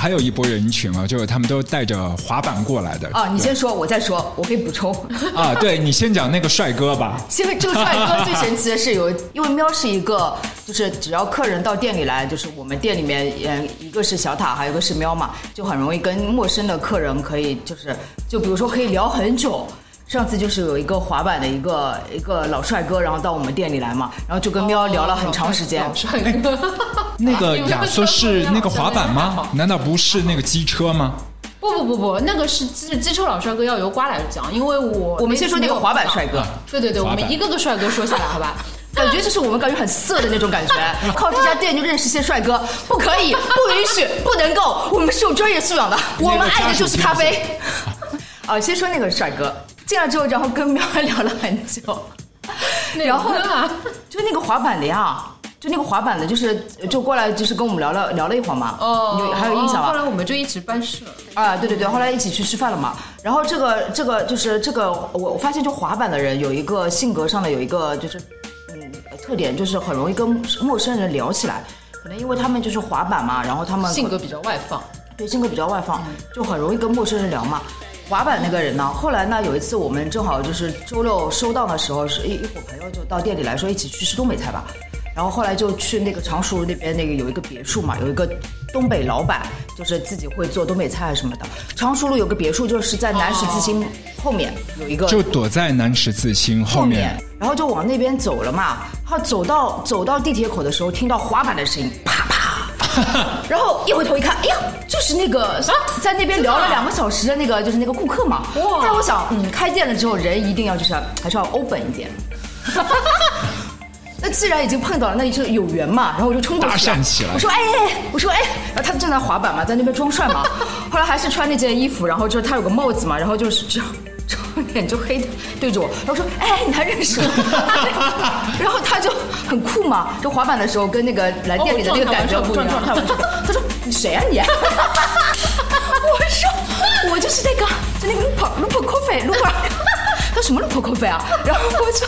还有一波人群啊，就是他们都带着滑板过来的。啊，你先说，我再说，我可以补充。啊，对你先讲那个帅哥吧。因为这个帅哥最神奇的是有，因为喵是一个，就是只要客人到店里来，就是我们店里面，嗯，一个是小塔，还有一个是喵嘛，就很容易跟陌生的客人可以，就是就比如说可以聊很久。上次就是有一个滑板的一个一个老帅哥，然后到我们店里来嘛，然后就跟喵聊了很长时间。老帅哥，那个 亚瑟是那个滑板吗？难道不是那个机车吗？不不不不，那个是机机车老帅哥，要由瓜来讲，因为我我们先说那个滑板帅哥。对对对，我们一个个帅哥说下来，好吧？感觉就是我们感觉很色的那种感觉，靠这家店就认识些帅哥，不可以，不允许，不能够，我们是有专业素养的，我们爱的就是咖啡。啊，先说那个帅哥。进来之后，然后跟喵聊了很久，然后就那个滑板的呀，就那个滑板的，就是就过来，就是跟我们聊了聊了一会儿嘛。哦，你还有印象吗？后来我们就一起办事了。啊，对对对，后来一起去吃饭了嘛。然后这个这个就是这个，我我发现就滑板的人有一个性格上的有一个就是嗯特点，就是很容易跟陌生人聊起来。可能因为他们就是滑板嘛，然后他们性格比较外放，对，性格比较外放，就很容易跟陌生人聊嘛。滑板那个人呢？后来呢？有一次我们正好就是周六收档的时候，是一一伙朋友就到店里来说一起去吃东北菜吧。然后后来就去那个常熟那边那个有一个别墅嘛，有一个东北老板，就是自己会做东北菜什么的。常熟路有个别墅，就是在南十字星后面有一个，就躲在南十字星后面。然后就往那边走了嘛。他走到走到地铁口的时候，听到滑板的声音，啪啪。然后一回头一看，哎呀，就是那个在那边聊了两个小时的那个，就是那个顾客嘛。哇！但我想，嗯，开店了之后人一定要就是还是要 open 一点。那既然已经碰到了，那就有缘嘛。然后我就冲过去，我说哎，我说哎，然后他正在滑板嘛，在那边装帅嘛。后来还是穿那件衣服，然后就是他有个帽子嘛，然后就是这样。脸就黑的对着我，然后说：“哎，你还认识我？” 然后他就很酷嘛，就滑板的时候跟那个来店里的那个感觉不一样。他说：“你谁啊你？” 我说：“我就是那个，就那个 Lupo Coffee Lupo。”他什么 Lupo Coffee 啊？然后我说：“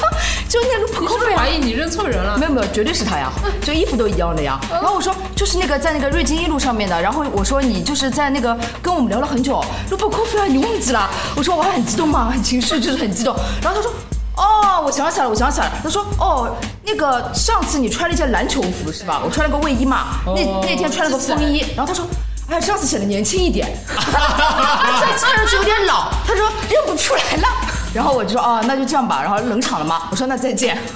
就那 Lupo Coffee。”怀疑你认错人了？没有没有，绝对是他呀，就衣服都一样的呀。然后我说：“就是那个在那个瑞金一路上面的。”然后我说：“你就是在那个跟我们聊了很久，Lupo Coffee 啊，你忘记了？”我说：“我还很激动嘛，很情绪，就是很激动。”然后他说：“哦，我想起来了，我想起来了。”他说：“哦，那个上次你穿了一件篮球服是吧？我穿了个卫衣嘛，那那天穿了个风衣。”然后他说。哎，上次显得年轻一点，这次看上去有点老。他说认不出来了，然后我就说哦，那就这样吧。然后冷场了吗？我说那再见。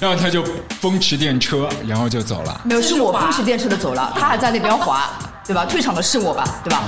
然后他就风驰电车，然后就走了。没有，是我风驰电车的走了，他还在那边滑，对吧？退场的是我吧，对吧？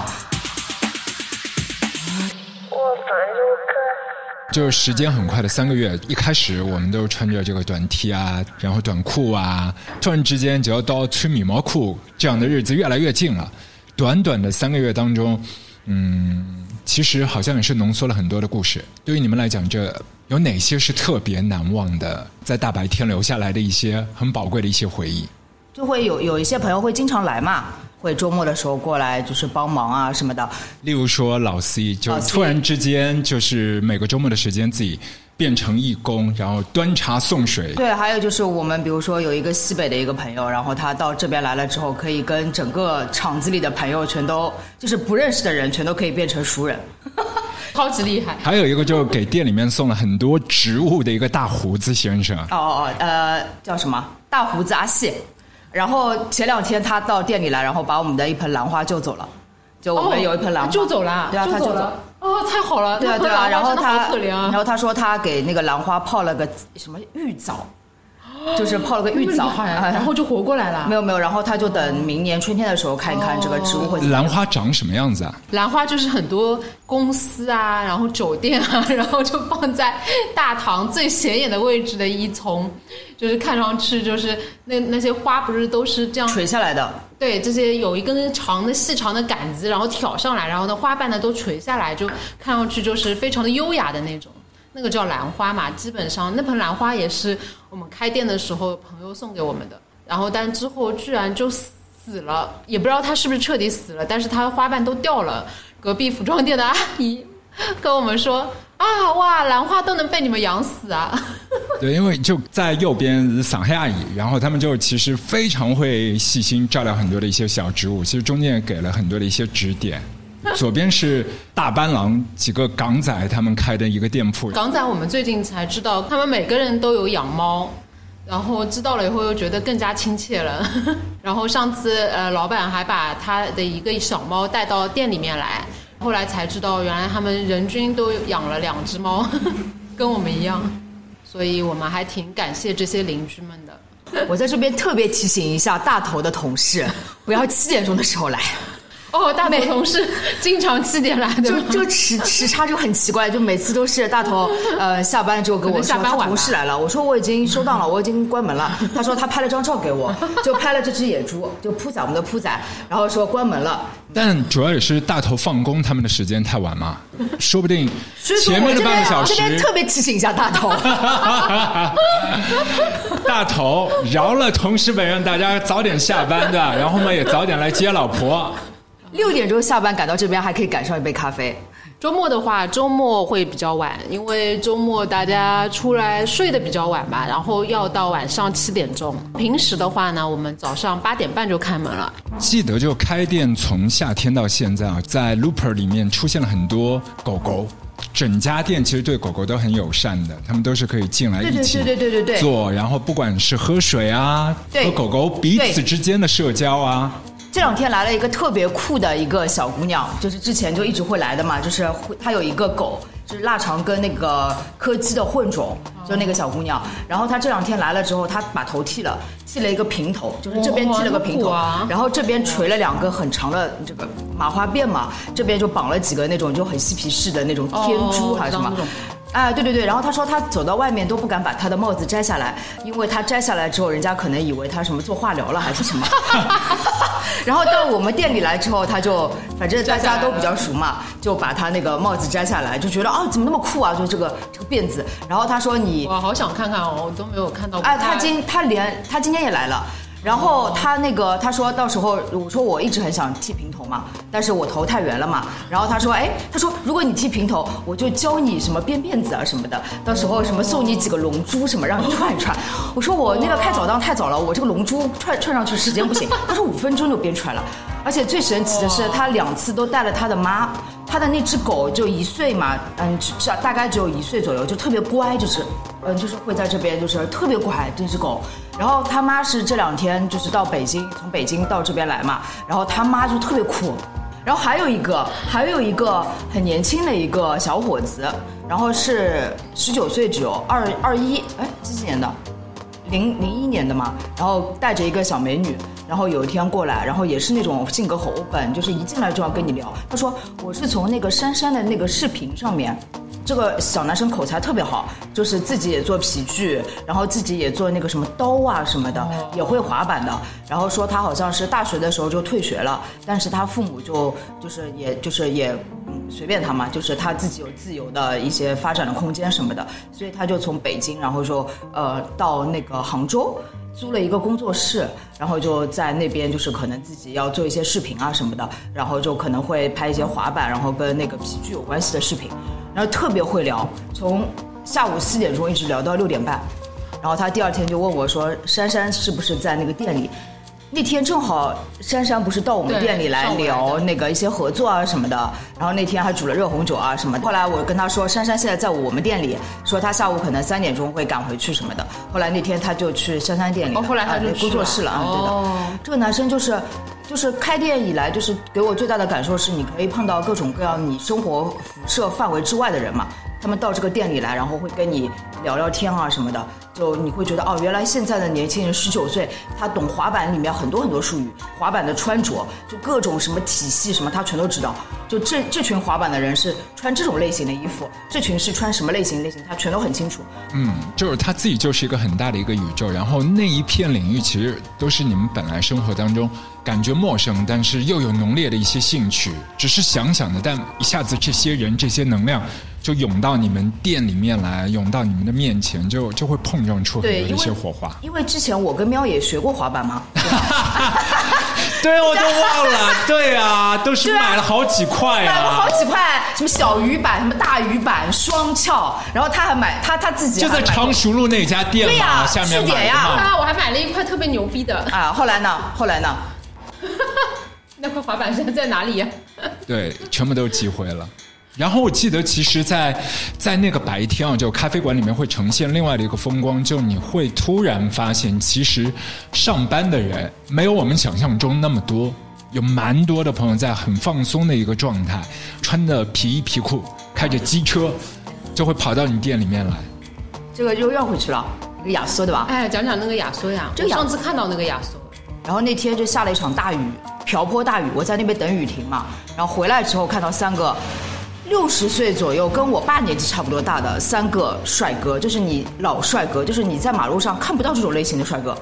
就是时间很快的三个月，一开始我们都穿着这个短 T 啊，然后短裤啊，突然之间就要到穿米毛裤这样的日子越来越近了。短短的三个月当中，嗯，其实好像也是浓缩了很多的故事。对于你们来讲，这有哪些是特别难忘的，在大白天留下来的一些很宝贵的一些回忆？就会有有一些朋友会经常来嘛。会周末的时候过来就是帮忙啊什么的，例如说老 C 就突然之间就是每个周末的时间自己变成义工，然后端茶送水。对，还有就是我们比如说有一个西北的一个朋友，然后他到这边来了之后，可以跟整个厂子里的朋友全都就是不认识的人全都可以变成熟人，超级厉害。还有一个就是给店里面送了很多植物的一个大胡子先生。哦哦哦，呃，叫什么？大胡子阿谢。然后前两天他到店里来，然后把我们的一盆兰花救走了。就我们有一盆兰花就走了，对啊，他就走了。哦，太好了，对啊对啊。然后他，可怜啊。然后他说他给那个兰花泡了个什么浴澡。就是泡了个浴澡，然后就活过来了。没有没有，然后他就等明年春天的时候看一看这个植物会。兰花长什么样子啊？兰花就是很多公司啊，然后酒店啊，然后就放在大堂最显眼的位置的一丛，就是看上去就是那那些花不是都是这样垂下来的？对，这些有一根长的细长的杆子，然后挑上来，然后呢花瓣呢都垂下来，就看上去就是非常的优雅的那种。那个叫兰花嘛，基本上那盆兰花也是我们开店的时候朋友送给我们的，然后但之后居然就死了，也不知道它是不是彻底死了，但是它花瓣都掉了。隔壁服装店的阿姨跟我们说：“啊，哇，兰花都能被你们养死啊！对，因为就在右边是上海阿姨，然后他们就其实非常会细心照料很多的一些小植物，其实中间给了很多的一些指点。左边是大班郎几个港仔他们开的一个店铺，港仔我们最近才知道，他们每个人都有养猫，然后知道了以后又觉得更加亲切了。然后上次呃，老板还把他的一个小猫带到店里面来，后来才知道原来他们人均都养了两只猫，跟我们一样，所以我们还挺感谢这些邻居们的。我在这边特别提醒一下大头的同事，不要七点钟的时候来。哦，大头同事 经常七点来的，就就时时差就很奇怪，就每次都是大头 呃下班之后跟我说他同事来了，我说我已经收到了，我已经关门了。他说他拍了张照给我，就拍了这只野猪，就扑仔我们的扑仔，然后说关门了。但主要也是大头放工他们的时间太晚嘛，说不定前面的半个小时。这边特别提醒一下大头，大头饶了同事们，让大家早点下班的，然后呢也早点来接老婆。六点钟下班赶到这边还可以赶上一杯咖啡。周末的话，周末会比较晚，因为周末大家出来睡得比较晚吧，然后要到晚上七点钟。平时的话呢，我们早上八点半就开门了。记得就开店从夏天到现在啊，在 Looper 里面出现了很多狗狗，整家店其实对狗狗都很友善的，他们都是可以进来一起对对对对对做，然后不管是喝水啊，和狗狗彼此之间的社交啊。这两天来了一个特别酷的一个小姑娘，就是之前就一直会来的嘛，就是她有一个狗，就是腊肠跟那个柯基的混种，就那个小姑娘。然后她这两天来了之后，她把头剃了，剃了一个平头，就是这边剃了个平头，然后这边垂了两个很长的这个麻花辫嘛，这边就绑了几个那种就很嬉皮士的那种天珠还是什么。哎，对对对，然后他说他走到外面都不敢把他的帽子摘下来，因为他摘下来之后，人家可能以为他什么做化疗了还是什么。然后到我们店里来之后，他就反正大家都比较熟嘛，就把他那个帽子摘下来，就觉得啊，怎么那么酷啊？就这个这个辫子。然后他说你，我好想看看哦，我都没有看到。哎，他今他连他今天也来了。然后他那个他说到时候我说我一直很想剃平头嘛，但是我头太圆了嘛。然后他说哎，他说如果你剃平头，我就教你什么编辫子啊什么的，到时候什么送你几个龙珠什么让你串一串。我说我那个开早档太早了，我这个龙珠串串上去时间不行。他说五分钟就编出来了，而且最神奇的是他两次都带了他的妈，他的那只狗就一岁嘛，嗯，只大概只有一岁左右，就特别乖，就是，嗯，就是会在这边就是特别乖这只狗。然后他妈是这两天就是到北京，从北京到这边来嘛。然后他妈就特别酷。然后还有一个，还有一个很年轻的一个小伙子，然后是十九岁，只有二二一，哎，几几年的？零零一年的嘛。然后带着一个小美女，然后有一天过来，然后也是那种性格很 open，就是一进来就要跟你聊。他说我是从那个珊珊的那个视频上面。这个小男生口才特别好，就是自己也做皮具，然后自己也做那个什么刀啊什么的，也会滑板的。然后说他好像是大学的时候就退学了，但是他父母就就是也就是也随便他嘛，就是他自己有自由的一些发展的空间什么的，所以他就从北京，然后说呃到那个杭州租了一个工作室，然后就在那边就是可能自己要做一些视频啊什么的，然后就可能会拍一些滑板，然后跟那个皮具有关系的视频。然后特别会聊，从下午四点钟一直聊到六点半，然后他第二天就问我说：“珊珊是不是在那个店里？”那天正好珊珊不是到我们店里来聊那个一些合作啊什么的，然后那天还煮了热红酒啊什么的。后来我跟他说，珊珊现在在我们店里，说他下午可能三点钟会赶回去什么的。后来那天他就去珊珊店里，后来他就工作室了啊，对的。这个男生就是，就是开店以来，就是给我最大的感受是，你可以碰到各种各样你生活辐射范围之外的人嘛。他们到这个店里来，然后会跟你聊聊天啊什么的，就你会觉得哦，原来现在的年轻人十九岁，他懂滑板里面很多很多术语，滑板的穿着，就各种什么体系什么，他全都知道。就这这群滑板的人是穿这种类型的衣服，这群是穿什么类型类型，他全都很清楚。嗯，就是他自己就是一个很大的一个宇宙，然后那一片领域其实都是你们本来生活当中感觉陌生，但是又有浓烈的一些兴趣，只是想想的，但一下子这些人这些能量。就涌到你们店里面来，涌到你们的面前，就就会碰撞出很多一些火花。因为之前我跟喵也学过滑板嘛，对，我都忘了。对啊，都是买了好几块买了好啊，几块，什么小鱼板，什么大鱼板，双翘，然后他还买他他自己就在常熟路那家店嘛，对呀下面据点呀我还买了一块特别牛逼的，啊。后来呢？后来呢？那块滑板是在在哪里呀？对，全部都寄回了。然后我记得，其实在，在那个白天啊，就咖啡馆里面会呈现另外的一个风光，就你会突然发现，其实上班的人没有我们想象中那么多，有蛮多的朋友在很放松的一个状态，穿着皮衣皮裤，开着机车，就会跑到你店里面来。这个又绕回去了，那个亚瑟对吧？哎，讲讲那个亚索呀，这个亚我上次看到那个亚索，然后那天就下了一场大雨，瓢泼大雨，我在那边等雨停嘛。然后回来之后看到三个六十岁左右，跟我爸年纪差不多大的三个帅哥，就是你老帅哥，就是你在马路上看不到这种类型的帅哥。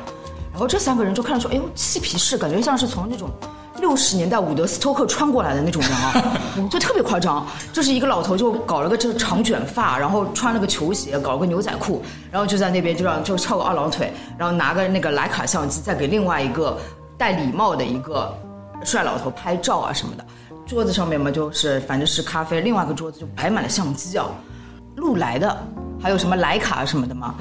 然后这三个人就看着说，哎呦，嬉皮士，感觉像是从那种六十年代伍德斯托克穿过来的那种人啊，就特别夸张。就是一个老头就搞了个这长卷发，然后穿了个球鞋，搞了个牛仔裤，然后就在那边就让就翘个二郎腿，然后拿个那个徕卡相机，再给另外一个戴礼帽的一个帅老头拍照啊什么的。桌子上面嘛，就是反正是咖啡，另外一个桌子就摆满了相机啊，路来的，还有什么徕卡什么的嘛。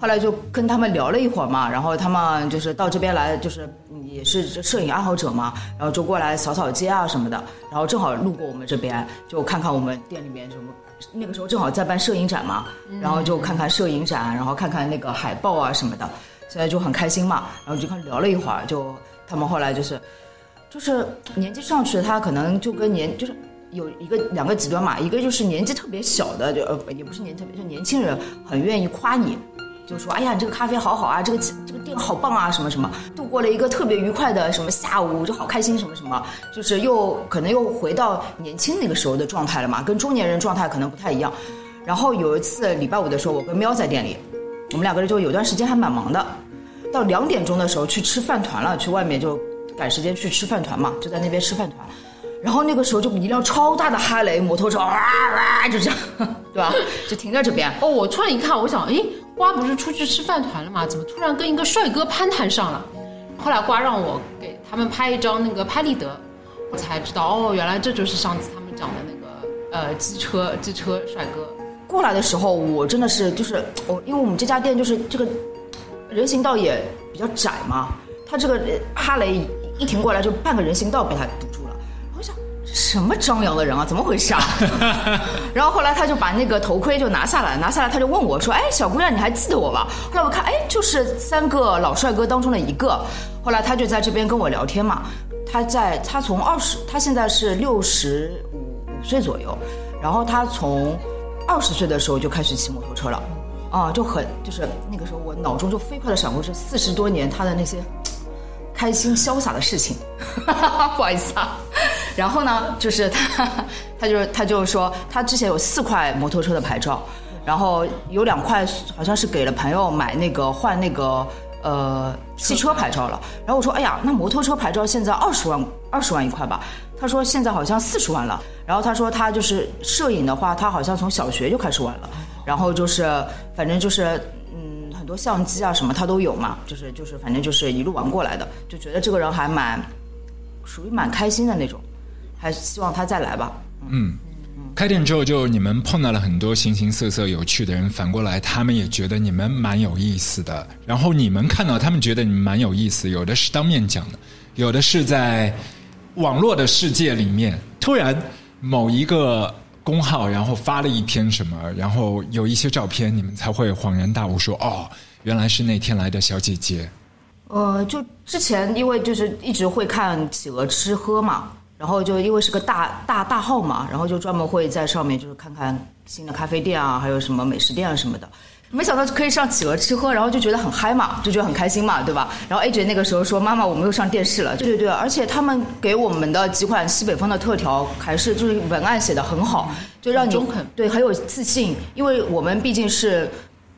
后来就跟他们聊了一会儿嘛，然后他们就是到这边来，就是也是摄影爱好者嘛，然后就过来扫扫街啊什么的，然后正好路过我们这边，就看看我们店里面什么。那个时候正好在办摄影展嘛，然后就看看摄影展，然后看看那个海报啊什么的，现在就很开心嘛，然后就看聊了一会儿，就他们后来就是就是年纪上去，他可能就跟年就是有一个两个极端嘛，一个就是年纪特别小的，就呃也不是年特别，就年轻人很愿意夸你，就说哎呀你这个咖啡好好啊，这个这个店好棒啊，什么什么，度过了一个特别愉快的什么下午，就好开心什么什么，就是又可能又回到年轻那个时候的状态了嘛，跟中年人状态可能不太一样。然后有一次礼拜五的时候，我跟喵在店里，我们两个人就有段时间还蛮忙的，到两点钟的时候去吃饭团了，去外面就赶时间去吃饭团嘛，就在那边吃饭团。然后那个时候就一辆超大的哈雷摩托车，哇哇就这样，对吧？就停在这边。哦，我突然一看，我想，诶，瓜不是出去吃饭团了吗？怎么突然跟一个帅哥攀谈上了？后来瓜让我给他们拍一张那个拍立得，我才知道，哦，原来这就是上次他们讲的那个呃机车机车帅哥。过来的时候，我真的是就是我，因为我们这家店就是这个人行道也比较窄嘛，他这个呃哈雷一停过来就半个人行道被他堵住了。我想这什么张扬的人啊，怎么回事啊？然后后来他就把那个头盔就拿下来，拿下来他就问我说：“哎，小姑娘，你还记得我吧？”后来我看，哎，就是三个老帅哥当中的一个。后来他就在这边跟我聊天嘛，他在他从二十，他现在是六十五五岁左右，然后他从二十岁的时候就开始骑摩托车了，啊，就很就是那个时候我脑中就飞快的闪过这四十多年他的那些开心潇洒的事情，不好意思啊。然后呢，就是他，他就他就说他之前有四块摩托车的牌照，然后有两块好像是给了朋友买那个换那个呃汽车牌照了。然后我说，哎呀，那摩托车牌照现在二十万二十万一块吧？他说现在好像四十万了。然后他说他就是摄影的话，他好像从小学就开始玩了。然后就是反正就是相机啊什么他都有嘛，就是就是反正就是一路玩过来的，就觉得这个人还蛮属于蛮开心的那种，还希望他再来吧。嗯开店之后，就你们碰到了很多形形色色有趣的人，反过来他们也觉得你们蛮有意思的。然后你们看到他们觉得你们蛮有意思，有的是当面讲的，有的是在网络的世界里面，突然某一个公号然后发了一篇什么，然后有一些照片，你们才会恍然大悟说，哦，原来是那天来的小姐姐。呃，就之前因为就是一直会看企鹅吃喝嘛，然后就因为是个大大大号嘛，然后就专门会在上面就是看看新的咖啡店啊，还有什么美食店啊什么的。没想到可以上企鹅吃喝，然后就觉得很嗨嘛，就觉得很开心嘛，对吧？然后 AJ 那个时候说：“妈妈，我们又上电视了。”对对对，而且他们给我们的几款西北风的特调还是就是文案写的很好，就让你对很有自信，因为我们毕竟是。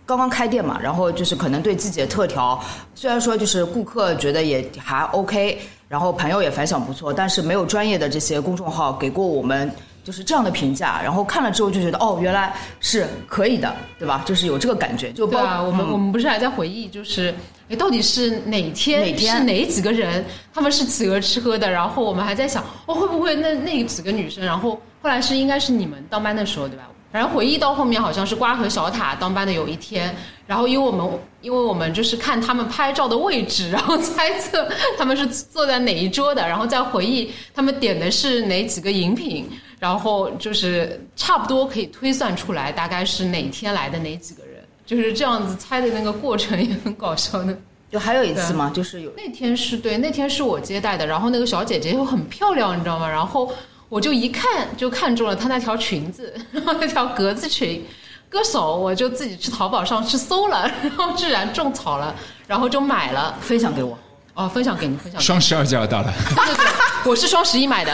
刚刚开店嘛，然后就是可能对自己的特调，虽然说就是顾客觉得也还 OK，然后朋友也反响不错，但是没有专业的这些公众号给过我们就是这样的评价，然后看了之后就觉得哦，原来是可以的，对吧？就是有这个感觉，就包对啊，我们、嗯我们不是还在回忆，就是哎，到底是哪天？哪天是哪几个人？他们是企鹅吃喝的？然后我们还在想，哦，会不会那那几个女生？然后后来是应该是你们当班的时候，对吧？反正回忆到后面好像是瓜和小塔当班的有一天，然后因为我们因为我们就是看他们拍照的位置，然后 猜测他们是坐在哪一桌的，然后再回忆他们点的是哪几个饮品，然后就是差不多可以推算出来大概是哪天来的哪几个人，就是这样子猜的那个过程也很搞笑的。就还有一次嘛，就是有那天是对，那天是我接待的，然后那个小姐姐又很漂亮，你知道吗？然后我就一看就看中了她那条裙子，然后那条格子裙，歌手我就自己去淘宝上去搜了，然后居然种草了，然后就买了。分享给我哦，分享给你，分享给你。双十二就要到了，对对对，我是双十一买的，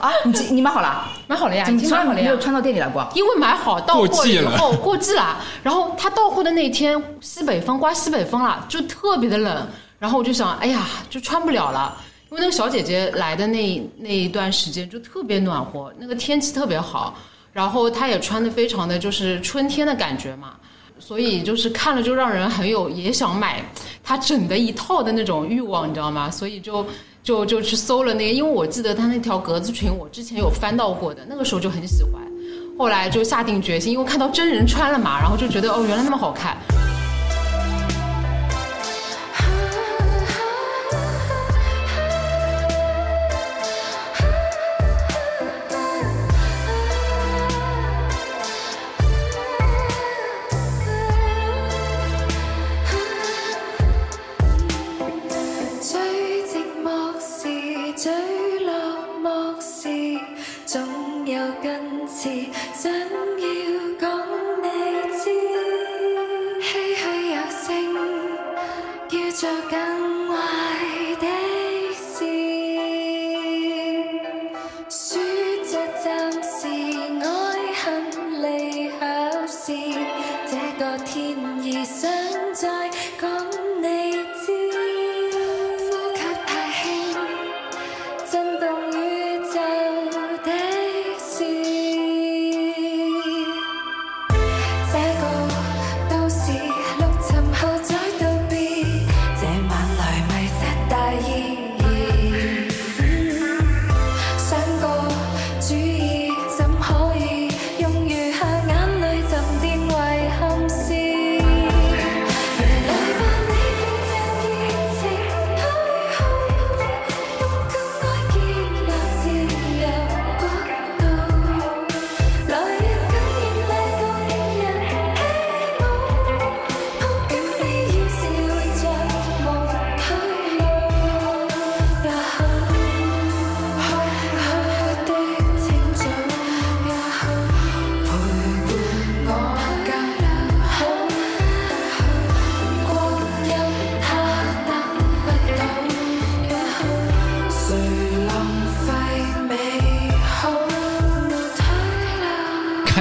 啊！你你买好了？买好了呀，怎么从来已经买好了呀没有。穿到店里来过？因为买好到货过季了以后过季了，然后他到货的那天西北风刮西北风了，就特别的冷，然后我就想，哎呀，就穿不了了。因为那个小姐姐来的那那一段时间就特别暖和，那个天气特别好，然后她也穿的非常的就是春天的感觉嘛，所以就是看了就让人很有也想买它整的一套的那种欲望，你知道吗？所以就就就去搜了那个，因为我记得它那条格子裙我之前有翻到过的，那个时候就很喜欢。后来就下定决心，因为看到真人穿了嘛，然后就觉得哦，原来那么好看。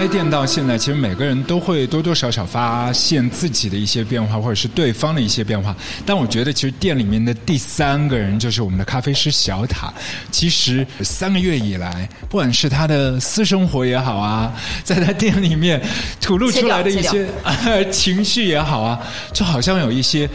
店到现在，其实每个人都会多多少少发现自己的一些变化，或者是对方的一些变化。但我觉得，其实店里面的第三个人就是我们的咖啡师。小塔。其实三个月以来，不管是他的私生活也好啊，在他店里面吐露出来的一些情绪也好啊，就好像有一些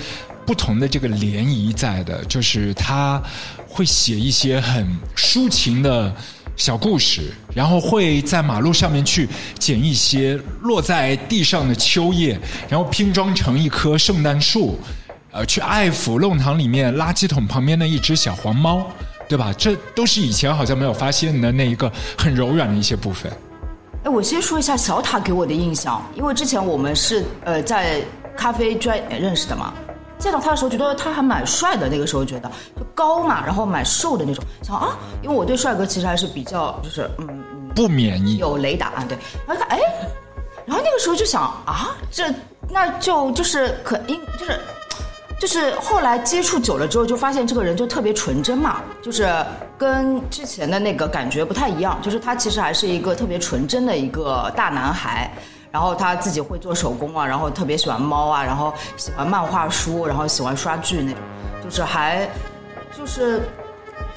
不同的这个涟漪在的，就是他会写一些很抒情的。小故事，然后会在马路上面去捡一些落在地上的秋叶，然后拼装成一棵圣诞树，呃，去爱抚弄堂里面垃圾桶旁边的一只小黄猫，对吧？这都是以前好像没有发现的那一个很柔软的一些部分。哎，我先说一下小塔给我的印象，因为之前我们是呃在咖啡专认识的嘛。见到他的时候，觉得他还蛮帅的。那个时候觉得就高嘛，然后蛮瘦的那种。想啊，因为我对帅哥其实还是比较就是嗯不免疫，有雷达啊，对。然后看哎，然后那个时候就想啊，这那就就是可应就是就是后来接触久了之后，就发现这个人就特别纯真嘛，就是跟之前的那个感觉不太一样，就是他其实还是一个特别纯真的一个大男孩。然后他自己会做手工啊，然后特别喜欢猫啊，然后喜欢漫画书，然后喜欢刷剧那种，就是还就是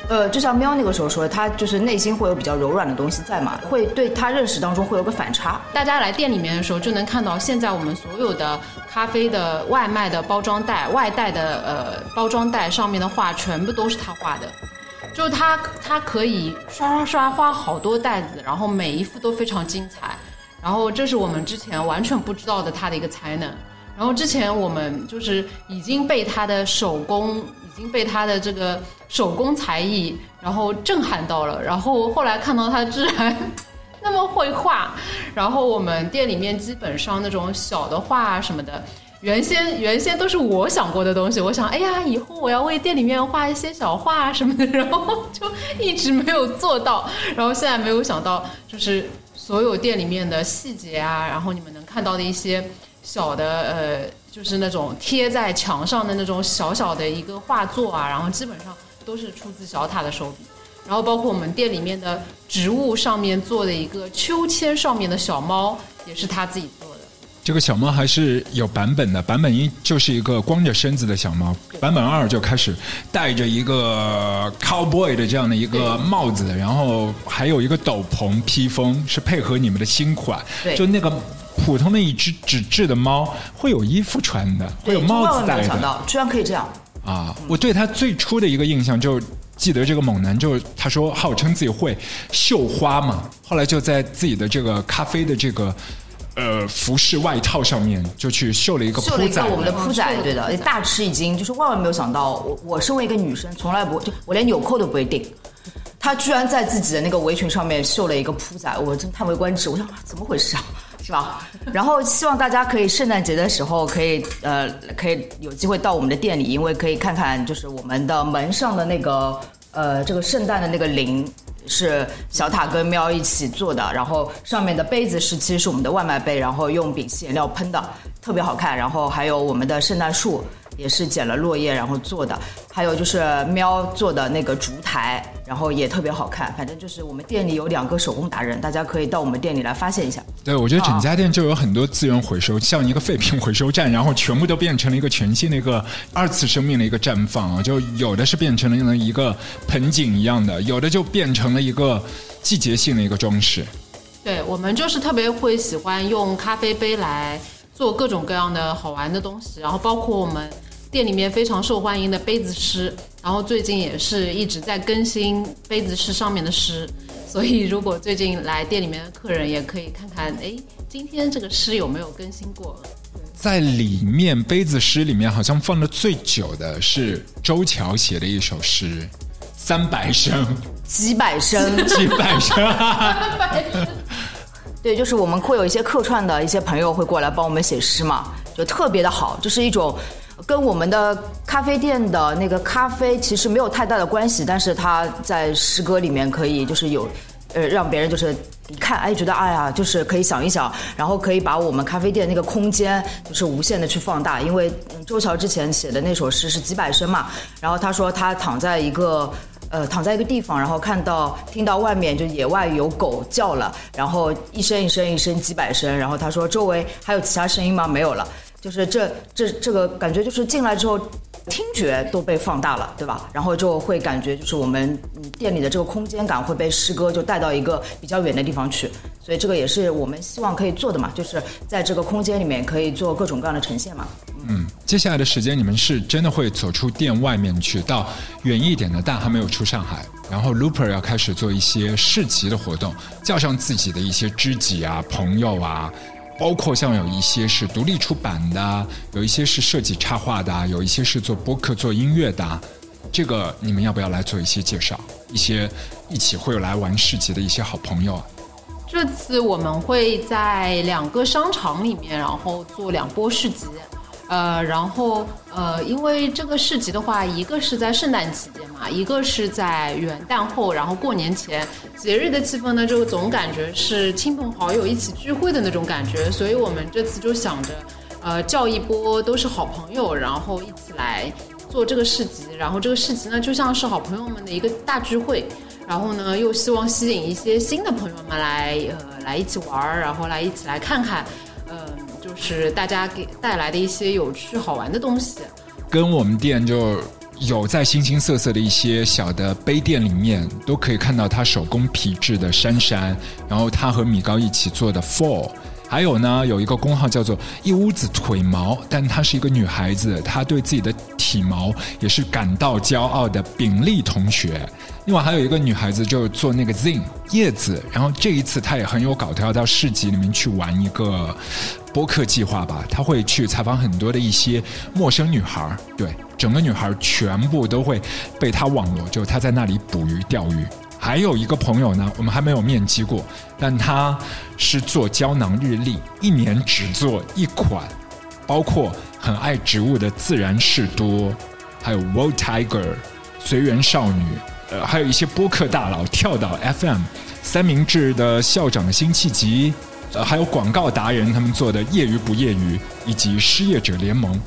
呃，就像喵那个时候说的，他就是内心会有比较柔软的东西在嘛，会对他认识当中会有个反差。大家来店里面的时候，就能看到现在我们所有的咖啡的外卖的包装袋、外带的呃包装袋上面的画，全部都是他画的。就是他，他可以刷刷刷画好多袋子，然后每一幅都非常精彩。然后这是我们之前完全不知道的他的一个才能。然后之前我们就是已经被他的手工，已经被他的这个手工才艺，然后震撼到了。然后后来看到他居然那么会画，然后我们店里面基本上那种小的画什么的，原先原先都是我想过的东西。我想，哎呀，以后我要为店里面画一些小画什么的，然后就一直没有做到。然后现在没有想到，就是所有店里面的细节啊，然后你们能看到的一些小的呃，就是那种贴在墙上的那种小小的一个画作啊，然后基本上都是出自小塔的手笔。然后包括我们店里面的植物上面做的一个秋千上面的小猫，也是他自己做。这个小猫还是有版本的，版本一就是一个光着身子的小猫，版本二就开始戴着一个 cowboy 的这样的一个帽子，然后还有一个斗篷披风，是配合你们的新款。对就那个普通的一只纸质的猫会有衣服穿的，会有帽子戴的有想到，居然可以这样。啊！我对他最初的一个印象就。记得这个猛男，就他说号称自己会绣花嘛，后来就在自己的这个咖啡的这个呃服饰外套上面就去绣了一个绣了一个铺仔，我们的铺仔，对的，大吃一惊，就是万万没有想到，我我身为一个女生，从来不就我连纽扣都不会钉，他居然在自己的那个围裙上面绣了一个铺仔，我真叹为观止，我想啊怎么回事啊？是吧？然后希望大家可以圣诞节的时候可以呃可以有机会到我们的店里，因为可以看看就是我们的门上的那个呃这个圣诞的那个铃。是小塔跟喵一起做的，然后上面的杯子是其实是我们的外卖杯，然后用丙烯颜料喷的，特别好看。然后还有我们的圣诞树也是捡了落叶然后做的，还有就是喵做的那个烛台，然后也特别好看。反正就是我们店里有两个手工达人，大家可以到我们店里来发现一下。对，我觉得整家店就有很多资源回收，像一个废品回收站，然后全部都变成了一个全新的一个二次生命的一个绽放啊！就有的是变成了一个盆景一样的，有的就变成了一个季节性的一个装饰。对我们就是特别会喜欢用咖啡杯来做各种各样的好玩的东西，然后包括我们店里面非常受欢迎的杯子诗，然后最近也是一直在更新杯子诗上面的诗，所以如果最近来店里面的客人也可以看看，哎，今天这个诗有没有更新过？在里面杯子诗里面，好像放的最久的是周乔写的一首诗，三百声，几百声，几百声。对，就是我们会有一些客串的一些朋友会过来帮我们写诗嘛，就特别的好，就是一种跟我们的咖啡店的那个咖啡其实没有太大的关系，但是它在诗歌里面可以就是有，呃，让别人就是一看哎觉得哎呀，就是可以想一想，然后可以把我们咖啡店那个空间就是无限的去放大，因为周乔之前写的那首诗是几百声嘛，然后他说他躺在一个。呃，躺在一个地方，然后看到、听到外面就野外有狗叫了，然后一声一声一声几百声，然后他说周围还有其他声音吗？没有了，就是这这这个感觉就是进来之后，听觉都被放大了，对吧？然后就会感觉就是我们嗯店里的这个空间感会被诗歌就带到一个比较远的地方去，所以这个也是我们希望可以做的嘛，就是在这个空间里面可以做各种各样的呈现嘛。嗯，接下来的时间你们是真的会走出店外面去，到远一点的，但还没有出上海。然后 Looper 要开始做一些市集的活动，叫上自己的一些知己啊、朋友啊，包括像有一些是独立出版的，有一些是设计插画的，有一些是做播客、做音乐的。这个你们要不要来做一些介绍？一些一起会有来玩市集的一些好朋友？这次我们会在两个商场里面，然后做两波市集。呃，然后呃，因为这个市集的话，一个是在圣诞期间嘛，一个是在元旦后，然后过年前，节日的气氛呢，就总感觉是亲朋好友一起聚会的那种感觉，所以我们这次就想着，呃，叫一波都是好朋友，然后一起来做这个市集，然后这个市集呢，就像是好朋友们的一个大聚会，然后呢，又希望吸引一些新的朋友们来，呃，来一起玩儿，然后来一起来看看，是大家给带来的一些有趣好玩的东西。跟我们店就有在形形色色的一些小的杯垫里面，都可以看到他手工皮质的珊珊，然后他和米高一起做的 Four，。还有呢，有一个工号叫做一屋子腿毛，但她是一个女孩子，她对自己的体毛也是感到骄傲的。炳丽同学，另外还有一个女孩子就做那个 Zin 叶子，然后这一次她也很有搞头，要到市集里面去玩一个播客计划吧。他会去采访很多的一些陌生女孩儿，对，整个女孩儿全部都会被他网罗，就她在那里捕鱼钓鱼。还有一个朋友呢，我们还没有面基过，但他是做胶囊日历，一年只做一款，包括很爱植物的自然士多，还有 World Tiger、随缘少女，呃，还有一些播客大佬，跳岛 FM、三明治的校长辛弃疾，呃，还有广告达人他们做的业余不业余，以及失业者联盟。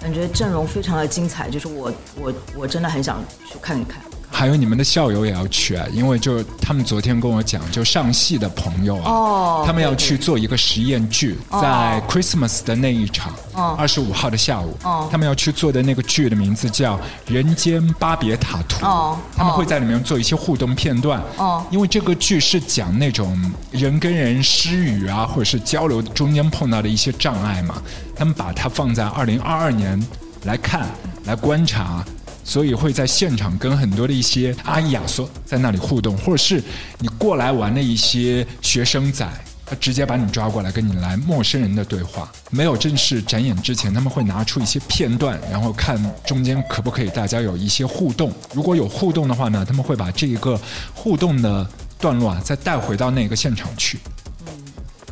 感觉阵容非常的精彩，就是我我我真的很想去看一看。还有你们的校友也要去啊，因为就他们昨天跟我讲，就上戏的朋友啊，哦他们要去做一个实验剧，在 Christmas 的那一场，哦。二十五号的下午，哦。他们要去做的那个剧的名字叫《人间巴别塔图》，哦他们会在里面做一些互动片段，哦。因为这个剧是讲那种人跟人失语啊，或者是交流中间碰到的一些障碍嘛，他们把它放在二零二二年来看，来观察。所以会在现场跟很多的一些阿姨亚索在那里互动，或者是你过来玩的一些学生仔，他直接把你抓过来跟你来陌生人的对话。没有正式展演之前，他们会拿出一些片段，然后看中间可不可以大家有一些互动。如果有互动的话呢，他们会把这一个互动的段落啊再带回到那个现场去。嗯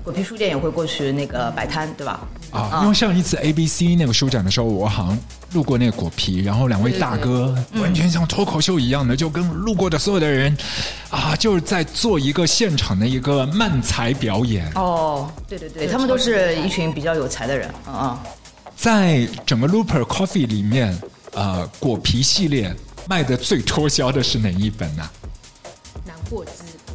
果皮书店也会过去那个摆摊，对吧？啊，因为上一次 A B C 那个书展的时候，我好像路过那个果皮，然后两位大哥完全像脱口秀一样的，就跟路过的所有的人啊，就是在做一个现场的一个漫才表演。哦，对对对，他们都是一群比较有才的人，嗯嗯。在整个 Looper Coffee 里面，呃，果皮系列卖的最脱销的是哪一本呢、难过鸡，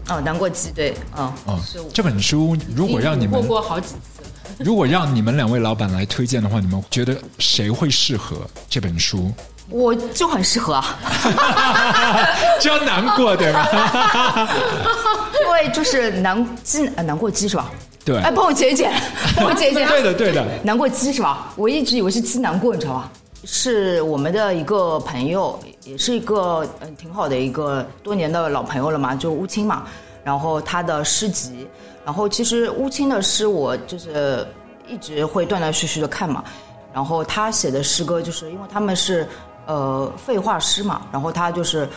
哦，难过鸡，对，嗯，哦是我，这本书如果让你们过过好几次了。如果让你们两位老板来推荐的话，你们觉得谁会适合这本书？我就很适合啊，这样难过对吧？因为就是难鸡，呃，难过鸡是吧？对哎，帮我剪一剪，帮我剪一剪。对的对的。难过鸡是吧？我一直以为是鸡难过，你知道吧？是我们的一个朋友，也是一个嗯挺好的一个多年的老朋友了嘛，就乌青嘛。然后他的诗集，然后其实乌青的诗我就是一直会断断续续的看嘛。然后他写的诗歌，就是因为他们是呃废话诗嘛，然后他就是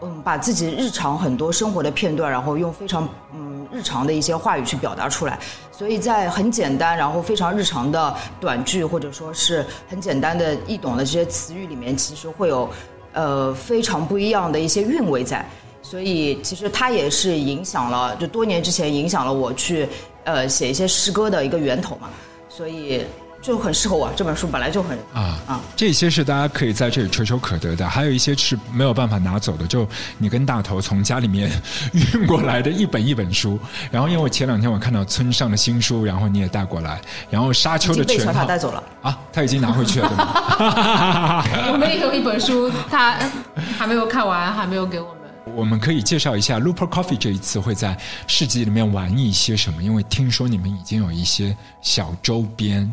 嗯把自己日常很多生活的片段，然后用非常嗯日常的一些话语去表达出来，所以在很简单，然后非常日常的短句或者说是很简单的易懂的这些词语里面，其实会有呃非常不一样的一些韵味在。所以其实它也是影响了，就多年之前影响了我去呃写一些诗歌的一个源头嘛，所以就很适合我。这本书本来就很啊啊这些是大家可以在这里垂手可得的，还有一些是没有办法拿走的，就你跟大头从家里面运过来的一本一本书。然后因为我前两天我看到村上的新书，然后你也带过来，然后沙丘的全套塔带走了。啊，他已经拿回去了，对吗？我们也有一本书，他还没有看完，还没有给我们。我们可以介绍一下 Looper Coffee 这一次会在市集里面玩一些什么？因为听说你们已经有一些小周边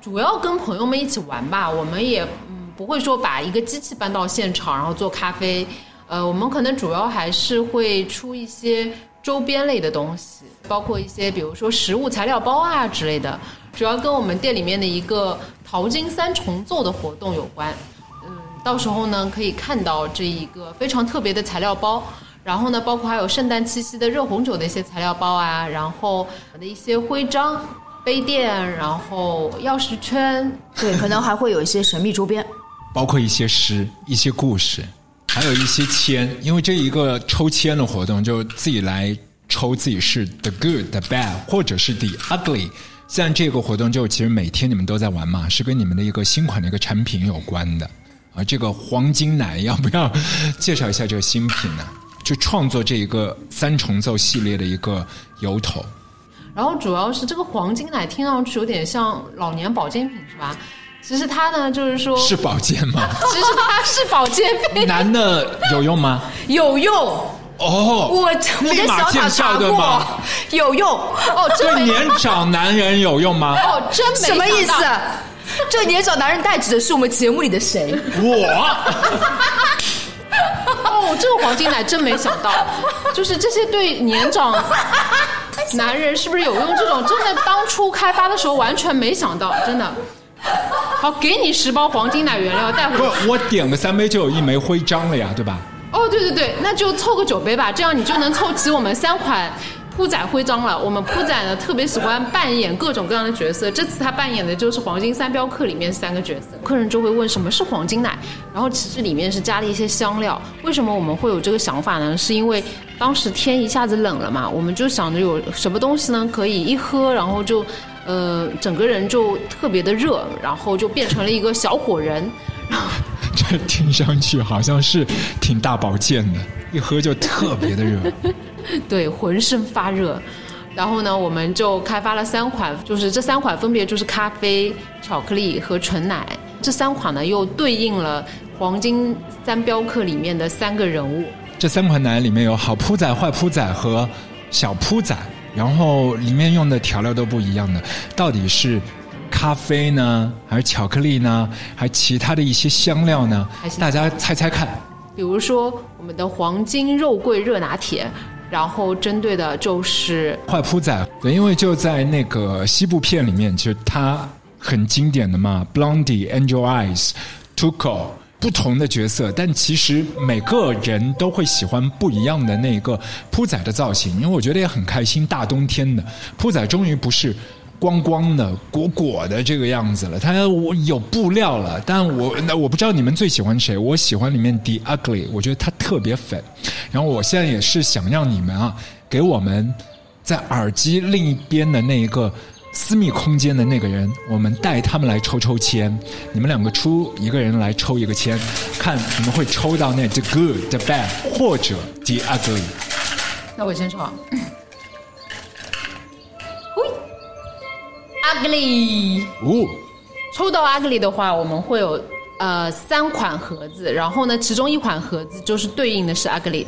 主要跟朋友们一起玩吧，我们也嗯不会说把一个机器搬到现场，然后做咖啡。呃，我们可能主要还是会出一些周边类的东西，包括一些比如说食物材料包啊之类的，主要跟我们店里面的一个淘金三重奏的活动有关。嗯，到时候呢可以看到这一个非常特别的材料包。然后呢，包括还有圣诞气息的热红酒的一些材料包啊，然后我的一些徽章、杯垫，然后钥匙圈，对，可能还会有一些神秘周边。包括一些诗、一些故事，还有一些签。因为这一个抽签的活动，就自己来抽自己是 the good、the bad，或者是 the ugly。像这个活动，就其实每天你们都在玩嘛，是跟你们的一个新款的一个产品有关的啊。这个黄金奶要不要介绍一下这个新品呢？就创作这一个三重奏系列的一个由头。然后主要是这个黄金奶听上去有点像老年保健品是吧？其实它呢，就是说，是保健吗？其实它是保健品，男的有用吗？有用，哦，我我跟立马见小塔查效的吗过，有用。哦，真没对年长男人有用吗？哦，真没什么意思？这个年长男人代指的是我们节目里的谁？我哦，这个黄金奶真没想到，就是这些对年长男人是不是有用？这种真的当初开发的时候完全没想到，真的。好，给你十包黄金奶原料带回去不去。，我点个三杯就有一枚徽章了呀，对吧？哦，对对对，那就凑个九杯吧，这样你就能凑齐我们三款铺仔徽章了。我们铺仔呢特别喜欢扮演各种各样的角色，这次他扮演的就是《黄金三镖客》里面三个角色。客人就会问什么是黄金奶，然后其实里面是加了一些香料。为什么我们会有这个想法呢？是因为当时天一下子冷了嘛，我们就想着有什么东西呢可以一喝，然后就呃整个人就特别的热，然后就变成了一个小火人。这听上去好像是挺大保健的，一喝就特别的热。对，浑身发热。然后呢，我们就开发了三款，就是这三款分别就是咖啡、巧克力和纯奶。这三款呢，又对应了《黄金三镖客》里面的三个人物。这三款奶里面有好铺仔、坏铺仔和小铺仔，然后里面用的调料都不一样的，到底是咖啡呢，还是巧克力呢，还是其他的一些香料呢大家猜猜看。比如说我们的黄金肉桂热拿铁，然后针对的就是坏铺仔，对，因为就在那个西部片里面，就是它很经典的嘛，Blondie、Angel Eyes、Tuco。不同的角色，但其实每个人都会喜欢不一样的那个铺仔的造型，因为我觉得也很开心。大冬天的铺仔终于不是光光的、果果的这个样子了，它我有布料了。但我那我不知道你们最喜欢谁，我喜欢里面 The Ugly，我觉得它特别粉。然后我现在也是想让你们啊，给我们在耳机另一边的那一个私密空间的那个人，我们带他们来抽抽签。你们两个出一个人来抽一个签，看你们会抽到那 the good、the bad 或者 the ugly。那我先说，ugly。哦，抽到 ugly 的话，我们会有呃三款盒子，然后呢，其中一款盒子就是对应的是 ugly，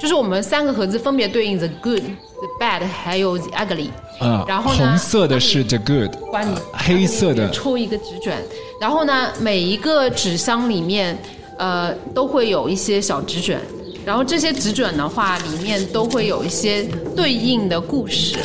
就是我们三个盒子分别对应 the good、the bad 还有 the ugly。啊，然后呢红色的是 the good，关你黑色的抽一个纸卷，然后呢，每一个纸箱里面，呃，都会有一些小纸卷，然后这些纸卷的话，里面都会有一些对应的故事。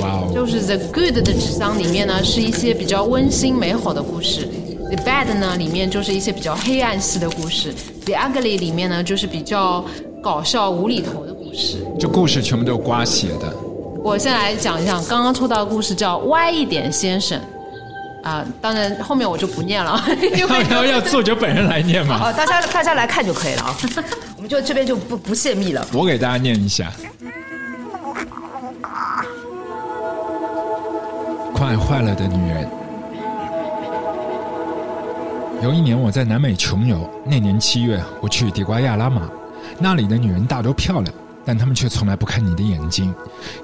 哇哦，就是 the good 的纸箱里面呢，是一些比较温馨美好的故事；the bad 呢，里面就是一些比较黑暗系的故事；the ugly 里面呢，就是比较搞笑无厘头的故事。这故事全部都是刮写的。我先来讲一讲刚刚抽到的故事，叫《歪一点先生》。啊、当然后面我就不念了，因要为要要作者本人来念嘛？哦，大家大家来看就可以了啊，我们就这边就不不泄密了。我给大家念一下。快坏了的女人。有一年我在南美穷游，那年七月我去迪瓜亚拉玛，那里的女人大都漂亮，但她们却从来不看你的眼睛，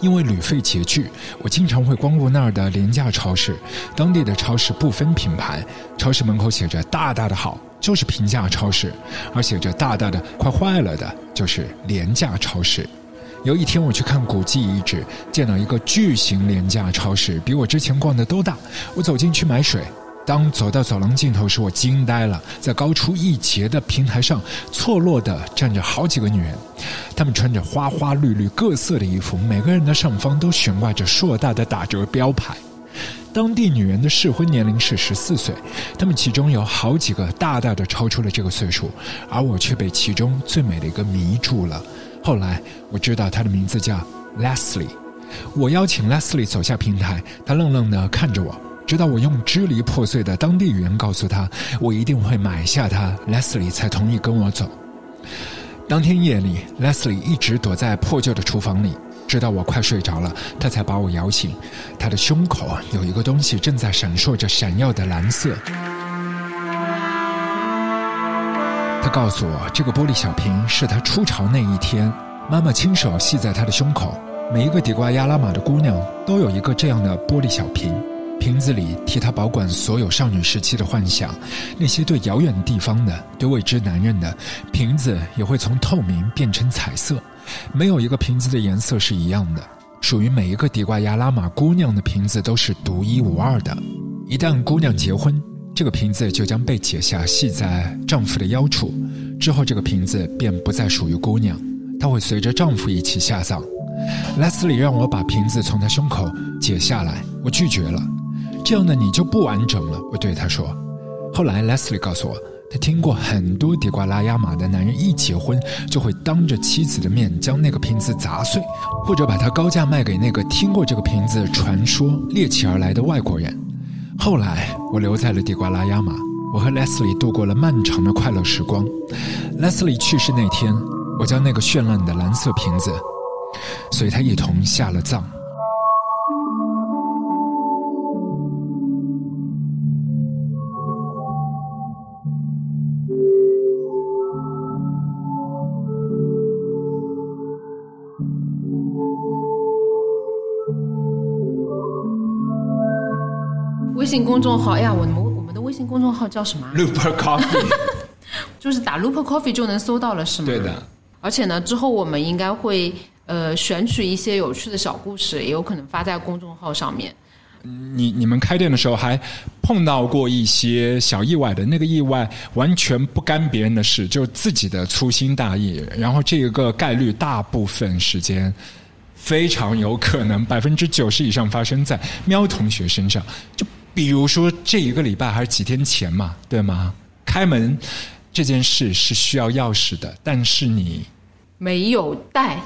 因为旅费拮据，我经常会光顾那儿的廉价超市。当地的超市不分品牌，超市门口写着大大的好，就是平价超市；而写着大大的快坏了的，就是廉价超市。有一天我去看古迹遗址，见到一个巨型廉价超市，比我之前逛的都大。我走进去买水，当走到走廊尽头时，我惊呆了，在高出一截的平台上，错落地站着好几个女人，她们穿着花花绿绿各色的衣服，每个人的上方都悬挂着硕大的打折标牌。当地女人的适婚年龄是十四岁，她们其中有好几个大大的超出了这个岁数，而我却被其中最美的一个迷住了。后来我知道她的名字叫 Leslie。我邀请 Leslie 走下平台，她愣愣地看着我，直到我用支离破碎的当地语言告诉她我一定会买下她，Leslie 才同意跟我走。当天夜里，Leslie 一直躲在破旧的厨房里，直到我快睡着了，她才把我摇醒。她的胸口有一个东西正在闪烁着闪耀的蓝色。告诉我，这个玻璃小瓶是她出巢那一天，妈妈亲手系在她的胸口。每一个迪瓜亚拉玛的姑娘都有一个这样的玻璃小瓶。瓶子里替她保管所有少女时期的幻想，那些对遥远地方的、对未知男人的，瓶子也会从透明变成彩色。没有一个瓶子的颜色是一样的，属于每一个迪瓜亚拉玛姑娘的瓶子都是独一无二的。一旦姑娘结婚，这个瓶子就将被解下，系在丈夫的腰处。之后，这个瓶子便不再属于姑娘，她会随着丈夫一起下葬。莱斯里让我把瓶子从她胸口解下来，我拒绝了。这样的你就不完整了，我对她说。后来，莱斯里告诉我，他听过很多迪瓜拉亚马的男人一结婚就会当着妻子的面将那个瓶子砸碎，或者把它高价卖给那个听过这个瓶子传说猎奇而来的外国人。后来，我留在了迪瓜拉亚马，我和 Leslie 度过了漫长的快乐时光。Leslie 去世那天，我将那个绚烂的蓝色瓶子随他一同下了葬。信公众号，哎呀，我们我们的微信公众号叫什么啊？Looper Coffee，就是打 Looper Coffee 就能搜到了，是吗？对的。而且呢，之后我们应该会呃选取一些有趣的小故事，也有可能发在公众号上面。你你们开店的时候还碰到过一些小意外的，那个意外完全不干别人的事，就自己的粗心大意，然后这个概率大部分时间非常有可能百分之九十以上发生在喵同学身上。就比如说这一个礼拜还是几天前嘛，对吗？开门这件事是需要钥匙的，但是你没有带，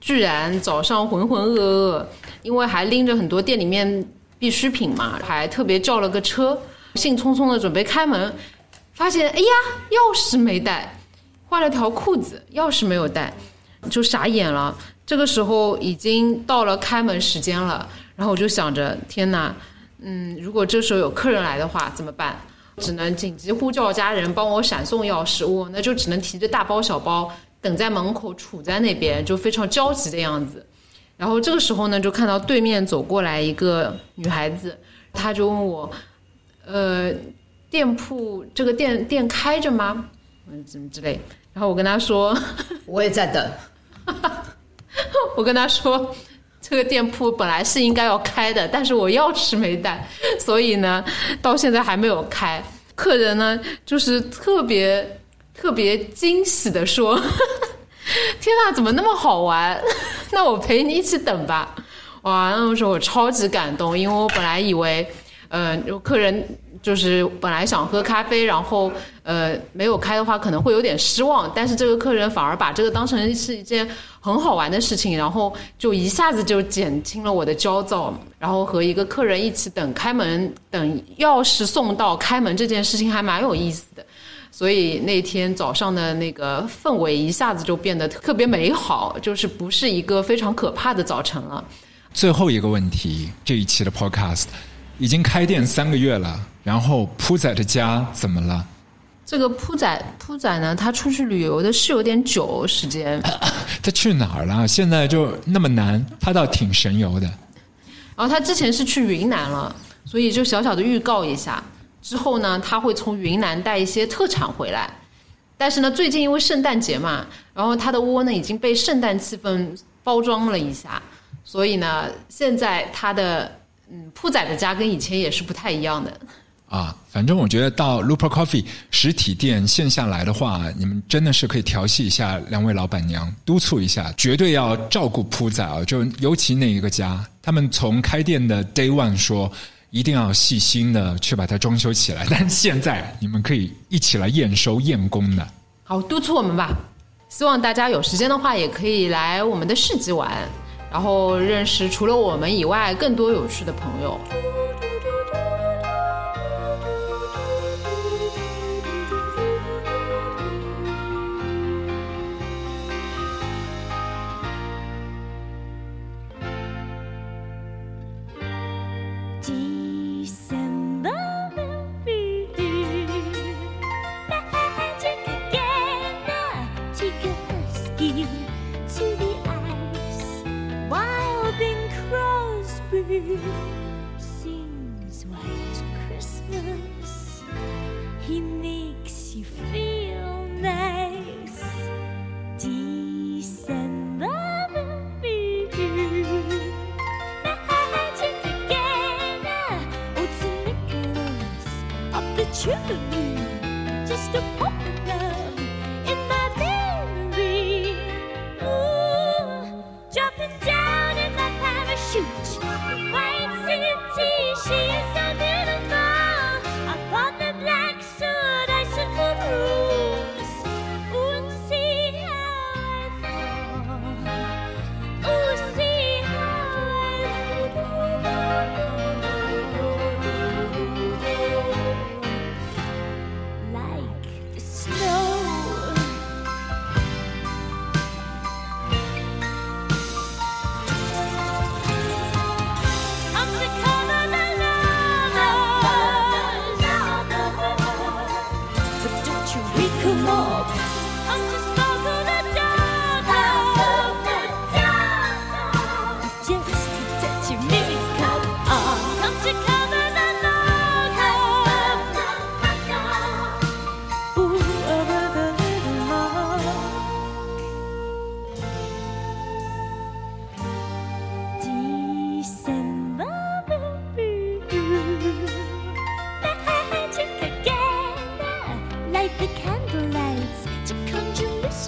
居然早上浑浑噩噩，因为还拎着很多店里面必需品嘛，还特别叫了个车，兴冲冲的准备开门，发现哎呀，钥匙没带，换了条裤子，钥匙没有带，就傻眼了。这个时候已经到了开门时间了，然后我就想着，天哪，嗯，如果这时候有客人来的话怎么办？只能紧急呼叫家人帮我闪送钥匙，我那就只能提着大包小包等在门口杵在那边，就非常焦急的样子。然后这个时候呢，就看到对面走过来一个女孩子，她就问我，呃，店铺这个店店开着吗？嗯，怎么之类。然后我跟她说，我也在等。我跟她说，这个店铺本来是应该要开的，但是我钥匙没带，所以呢，到现在还没有开。客人呢，就是特别特别惊喜的说：“ 天呐，怎么那么好玩？那我陪你一起等吧。”哇，那时候我超级感动，因为我本来以为，呃，客人就是本来想喝咖啡，然后呃没有开的话可能会有点失望，但是这个客人反而把这个当成是一件很好玩的事情，然后就一下子就减轻了我的焦躁，然后和一个客人一起等开门，等钥匙送到开门这件事情还蛮有意思的。所以那天早上的那个氛围一下子就变得特别美好，就是不是一个非常可怕的早晨了。最后一个问题，这一期的 Podcast 已经开店三个月了，然后铺仔的家怎么了？这个铺仔铺仔呢，他出去旅游的是有点久时间，他去哪儿了？现在就那么难，他倒挺神游的。然后他之前是去云南了，所以就小小的预告一下，之后呢，他会从云南带一些特产回来。但是呢，最近因为圣诞节嘛，然后他的窝呢已经被圣诞气氛包装了一下，所以呢，现在他的嗯铺仔的家跟以前也是不太一样的。啊，反正我觉得到 Looper Coffee 实体店线下来的话，你们真的是可以调戏一下两位老板娘，督促一下，绝对要照顾铺仔啊！就尤其那一个家，他们从开店的 Day One 说一定要细心的去把它装修起来，但现在你们可以一起来验收验工的。好，督促我们吧。希望大家有时间的话，也可以来我们的市集玩，然后认识除了我们以外更多有趣的朋友。to do.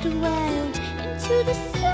around into the sun.